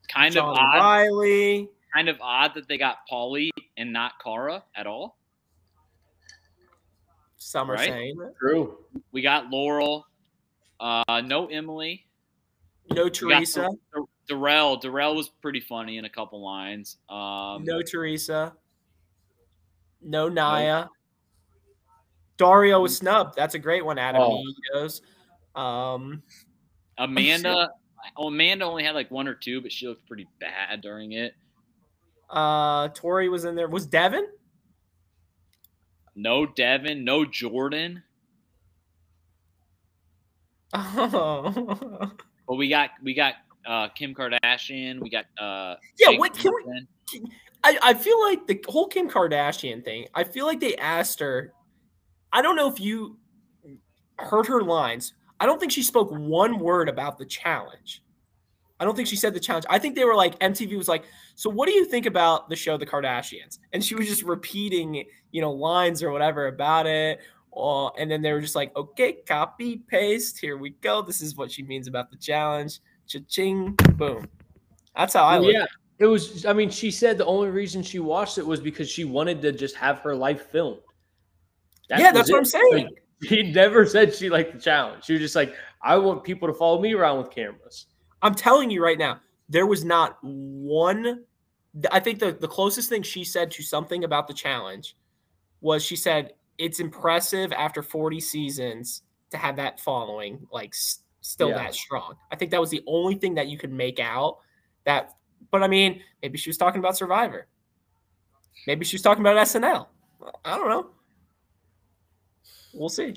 Kind John of odd. Riley. Kind of odd that they got Paulie and not Cara at all. Some are Right? saying that. True. We got Laurel. Uh, no Emily. No We got Teresa. Dar- Darrell. Darrell was pretty funny in a couple lines. Um, No Teresa. No Naya. Dario was snubbed. That's a great one, Adam Oh. Meadows. Um, Amanda. Oh, Amanda only had like one or two, but she looked pretty bad during it. uh, Tori was in there. Was Devin? No Devin. No Jordan. Oh. But we got we got uh, Kim Kardashian. We got uh, Yeah, Jake what can we- Johnson. I, I feel like the whole Kim Kardashian thing, I feel like they asked her. I don't know if you heard her lines. I don't think she spoke one word about the challenge. I don't think she said the challenge. I think they were like MTV was like, "So what do you think about the show The Kardashians?" And she was just repeating, you know, lines or whatever about it. Uh, and then they were just like, "Okay, copy paste. Here we go. This is what she means about the challenge." Cha-ching, boom. That's how I look. yeah, it was. I mean, she said the only reason she watched it was because she wanted to just have her life filmed. That yeah, that's what. I'm saying. Like, he never said she liked the challenge. She was just like, I want people to follow me around with cameras. I'm telling you right now, there was not one. I think the, the closest thing she said to something about the challenge was she said, It's impressive after 40 seasons to have that following, like s- still Yeah. that strong. I think that was the only thing that you could make out that. But I mean, maybe she was talking about Survivor. Maybe she was talking about SNL. I don't know. We'll see.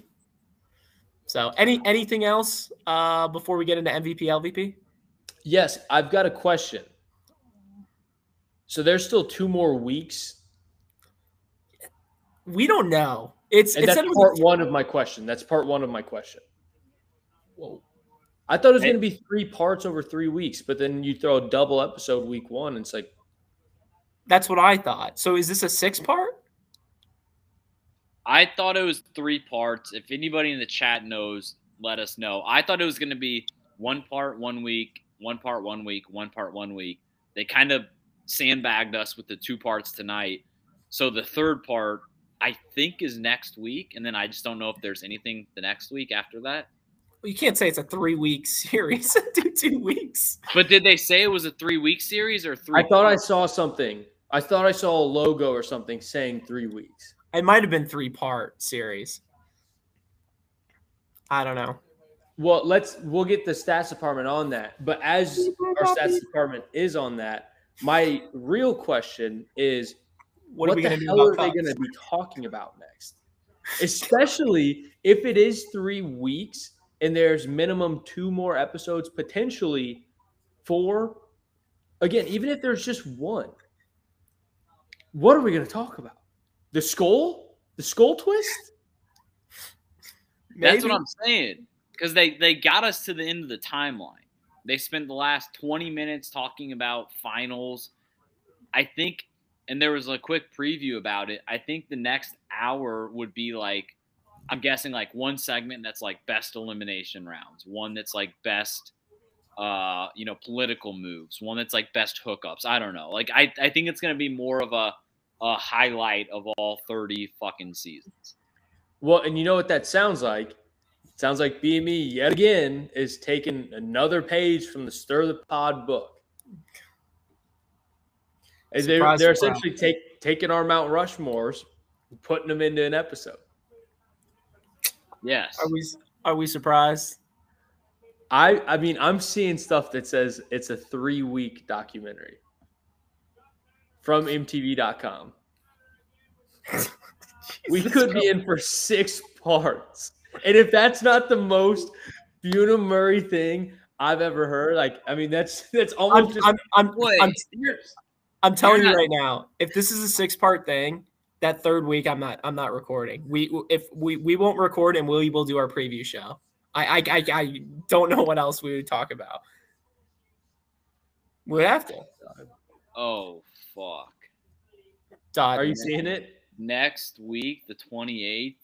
So, any anything else uh, before we get into MVP LVP? Yes, I've got a question. So there's still two more weeks, We don't know. It's and it that's said it was part one of my question. That's part one of my question. Whoa. I thought it was going to be three parts over three weeks, but then you throw a double episode week one, and it's like, That's what I thought. So is this a six part? I thought it was three parts. If anybody in the chat knows, let us know. I thought it was going to be one part one week, one part one week, one part one week. They kind of sandbagged us with the two parts tonight. So the third part, I think, is next week. And then I just don't know if there's anything the next week after that. Well, you can't say it's a three week series. Do two weeks. But did they say it was a three week series or three? I thought I saw something. I thought I saw a logo or something saying three weeks. It might have been three part series. I don't know. Well, let's we'll get the stats department on that. But as our stats department is on that, my real question is What, what, are we the gonna hell are they going to be talking about next? Especially if it is three weeks and there's minimum two more episodes, potentially four. Again, even if there's just one, what are we going to talk about? The skull? The skull twist? That's what I'm saying. Because they they got us to the end of the timeline. They spent the last 20 minutes talking about finals. I think, and there was a quick preview about it. I think the next hour would be like, I'm guessing like one segment that's like best elimination rounds, one that's like best, uh, you know, political moves, one that's like best hookups. I don't know. Like I I think it's gonna be more of a a highlight of all 30 fucking seasons. Well, and you know what that sounds like? sounds like BME yet again is taking another page from the Stir the Pod book. And they're, Surprise, they're essentially take, taking our Mount Rushmores, and putting them into an episode. Yes. Are we are we surprised? I I mean, I'm seeing stuff that says it's a three week documentary from MTV.com. we could be in for six parts. And if that's not the most Bunim Murray thing I've ever heard, like I mean that's that's I'm almost just I'm I'm, I'm, I'm telling you're you right now. If this is a six part thing, that third week I'm not I'm not recording. We if we we won't record and we will do our preview show. I I I, I don't know what else we would talk about. We would have to. oh fuck. Dot. are you seeing it? next week, the 28th.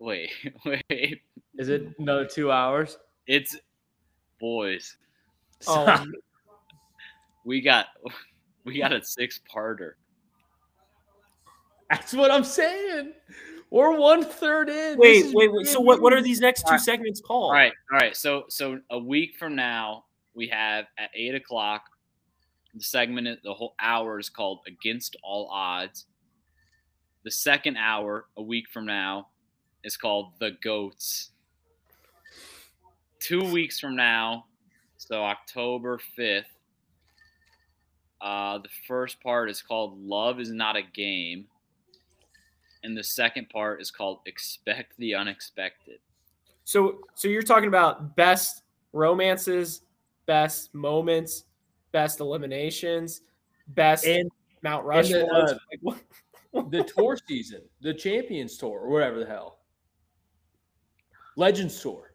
Wait, wait. Is it another two hours? It's boys. Oh, We got we got a six parter. That's what I'm saying. We're one third in. Wait, wait, wait. So what what are these next two Alright. segments called? All right, all right. So so a week from now, we have at eight o'clock the segment the whole hour is called Against All Odds. The second hour, a week from now, is called The Goats. Two weeks from now, so October 5th, uh, the first part is called Love is Not a Game. And the second part is called Expect the Unexpected. So so you're talking about best romances, best moments, best eliminations, best And Mount and the, Rushmore. uh, like, the tour season, the Champions Tour, or whatever the hell. Legends Tour.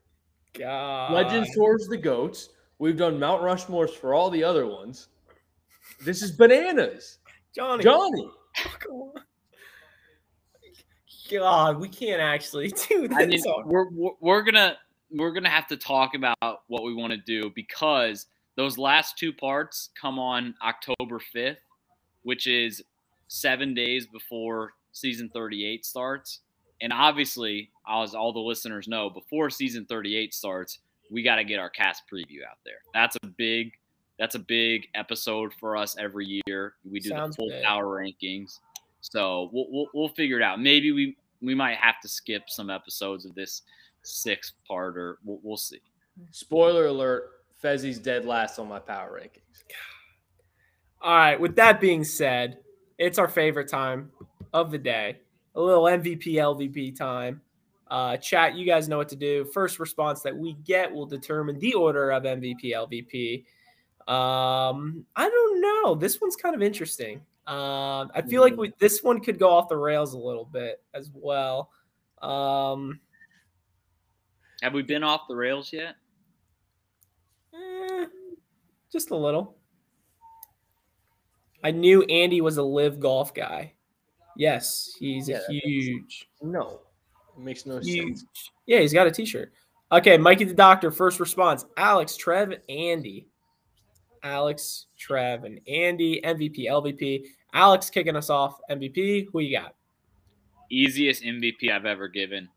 God. Legends Tour's the goats. We've done Mount Rushmores for all the other ones. This is bananas. Johnny. Johnny. come on. God, we can't actually do this. I mean, we're, we're we're gonna we're gonna have to talk about what we want to do because those last two parts come on October fifth, which is seven days before season thirty eight starts. And obviously, as all the listeners know, before season thirty eight starts, we got to get our cast preview out there. That's a big that's a big episode for us every year. We do Sounds the full big. power rankings. So we'll, we'll we'll figure it out. Maybe we we might have to skip some episodes of this six parter. We'll, we'll see. Spoiler alert: Fessy's dead last on my power rankings. All right. With that being said, it's our favorite time of the day. A little MVP LVP time. Uh, chat, you guys know what to do. First response that we get will determine the order of MVP LVP. Um, I don't know. This one's kind of interesting. Um, I feel like we, this one could go off the rails a little bit as well. Um, Have we been off the rails yet? Just a little. I knew Andy was a live golf guy. Yes, he's Yeah, a that makes huge, No, it makes no huge. sense. Yeah, he's got a T-shirt. Okay, Mikey the Doctor. First response: Alex, Trev, Andy. Alex, Trev, and Andy. MVP, LVP. Alex kicking us off. MVP. Who you got? Easiest MVP I've ever given.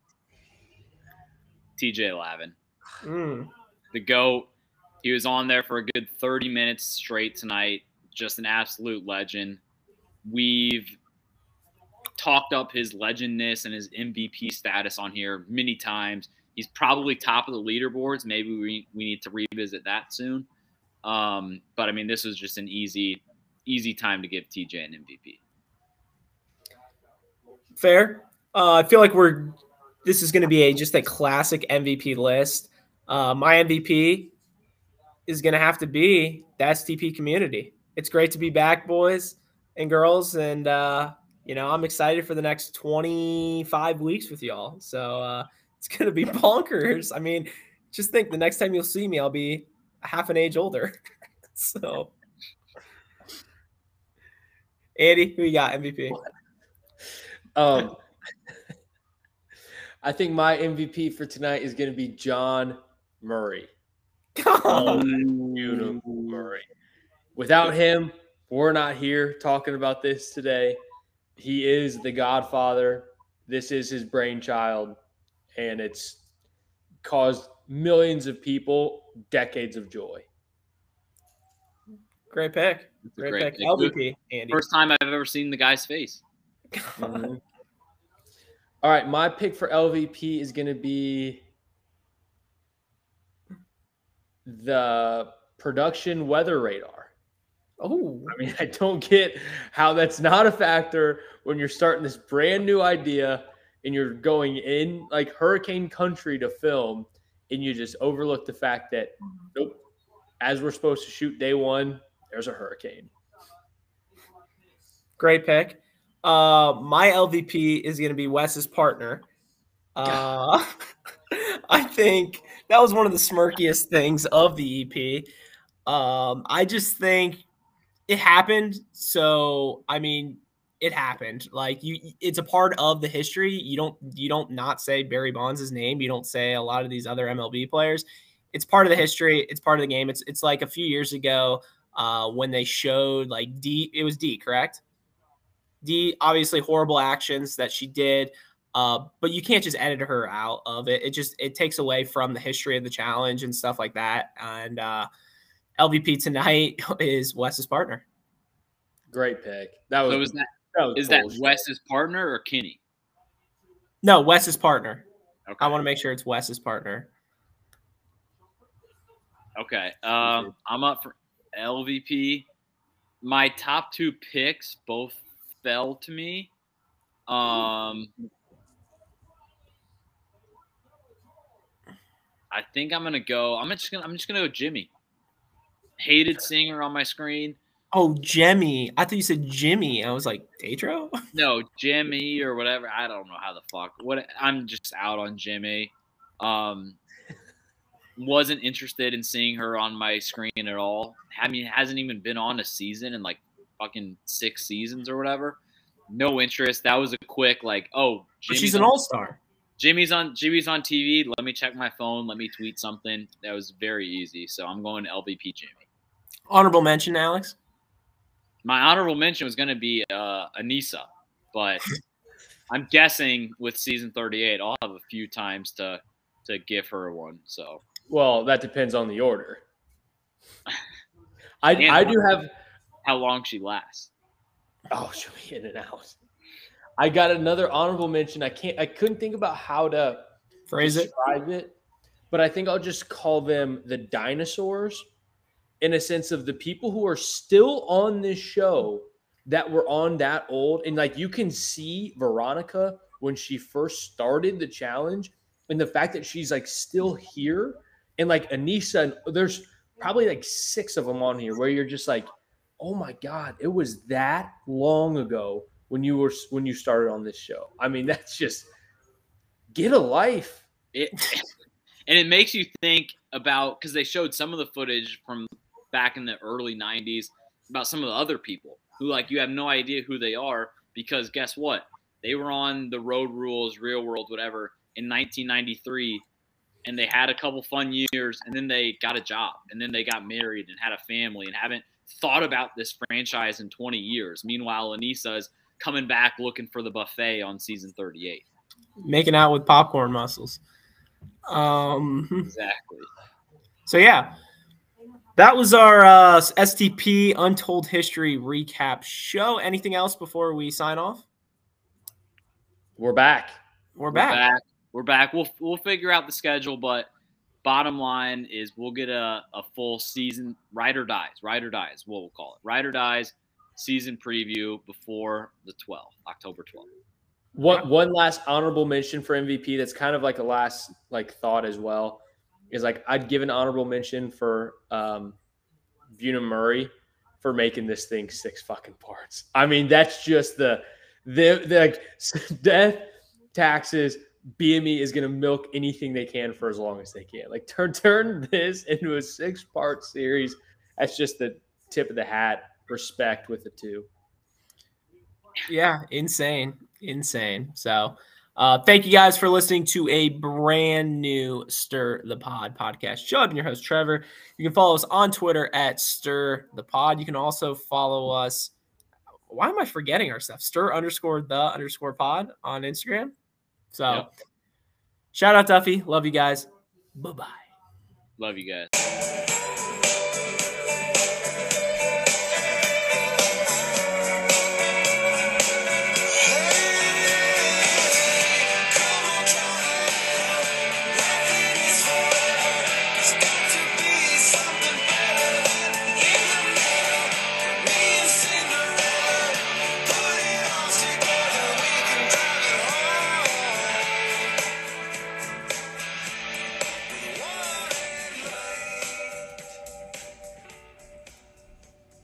TJ Lavin. Mm. the goat. He was on there for a good 30 minutes straight tonight. Just an absolute legend. We've talked up his legendness and his MVP status on here many times. He's probably top of the leaderboards. Maybe we, we need to revisit that soon. Um, but I mean, this was just an easy, easy time to give TJ an MVP. Fair. Uh, I feel like we're. This is going to be a just a classic MVP list. Uh, my MVP is going to have to be the STP community. It's great to be back, boys and girls, and uh, you know I'm excited for the next 25 weeks with y'all. So uh, it's going to be bonkers. I mean, just think the next time you'll see me, I'll be half an age older. so, Andy, who you got MVP? Um, I think my MVP for tonight is going to be Jon Murray. Beautiful Murray. Without him, we're not here talking about this today. He is the godfather. This is his brainchild, and it's caused millions of people decades of joy. Great pick. Great, great pick. pick. LVP, Andy. First time I've ever seen the guy's face. Mhm. All right, my pick for LVP is going to be the production weather radar. Oh, I mean, I don't get how that's not a factor when you're starting this brand new idea and you're going in like hurricane country to film and you just overlook the fact that nope, as we're supposed to shoot day one, there's a hurricane. great pick. Uh, my LVP is going to be Wes's partner. Uh, I think that was one of the smirkiest things of the EP. Um, I just think it happened. So, I mean, it happened. Like you, it's a part of the history. You don't, you don't not say Barry Bonds' name. You don't say a lot of these other MLB players. It's part of the history. It's part of the game. It's, it's like a few years ago uh, when they showed like D. It was D, correct? D. Obviously, horrible actions that she did. Uh, but you can't just edit her out of it. It just it takes away from the history of the challenge and stuff like that. And uh, LVP tonight is Wes's partner. Great pick. That was, So is that that was is that. Wes's partner or Kenny? No, Wes's partner. Okay. I want to make sure it's Wes's partner. Okay. Um, I'm up for LVP. My top two picks both fell to me. Um, I think I'm gonna go. I'm just gonna. I'm just gonna go Jimmy. Hated seeing her on my screen. Oh, Jemmye. I thought you said Jimmy. I was like, Datro? No, Jimmy or whatever. I don't know how the fuck. What I'm just out on Jimmy. Um, wasn't interested in seeing her on my screen at all. I mean, hasn't even been on a season in like fucking six seasons or whatever. No interest. That was a quick like, oh, But she's an all star. Jimmy's on Jimmy's on TV. Let me check my phone. Let me tweet something. That was very easy. So I'm going to LVP Jimmy. Honorable mention, Alex. My honorable mention was going to be uh, Aneesa, but I'm guessing with season 38, I'll have a few times to to give her one. So Well, that depends on the order. I I do have how long she lasts? oh she'll be in and out. I got another honorable mention. I can't I couldn't think about how to Phrase it. describe it, but I think I'll just call them the dinosaurs in a sense of the people who are still on this show that were on that old. And like you can see Veronica when she first started the challenge and the fact that she's like still here and like Aneesa, and there's probably like six of them on here where you're just like, oh my God, it was that long ago when you were when you started on this show. I mean, that's just get a life. It and it makes you think about because they showed some of the footage from back in the early 90s about some of the other people who like you have no idea who they are because guess what they were on the road rules real world whatever in 1993 and they had a couple fun years and then they got a job and then they got married and had a family and haven't thought about this franchise in 20 years meanwhile Aneesa is coming back looking for the buffet on season 38 Making out with popcorn muscles. Um, Exactly. so yeah, that was our uh, STP Untold History recap show. Anything else before we sign off? We're back. We're We're back. back. We're back. We'll we'll figure out the schedule, but bottom line is we'll get a, a full season ride or dies. Ride or dies, what we'll call it. Ride or dies season preview before the 12th, October 12th. One one last honorable mention for MVP. That's kind of like a last like thought as well. Is like I'd give an honorable mention for um, Bunim Murray for making this thing six fucking parts. I mean, that's just the the, the like death taxes. BME is gonna milk anything they can for as long as they can. Like turn turn this into a six part series. That's just the tip of the hat. Respect with the two. Yeah, insane, insane. So, uh, thank you guys for listening to a brand new Stir the Pod podcast show. I'm your host Trevor. You can follow us on Twitter at Stir the Pod. You can also follow us. Why am I forgetting our stuff? Stir underscore the underscore pod on Instagram. So, Yep. shout out Duffy. Love you guys. Bye bye. Love you guys.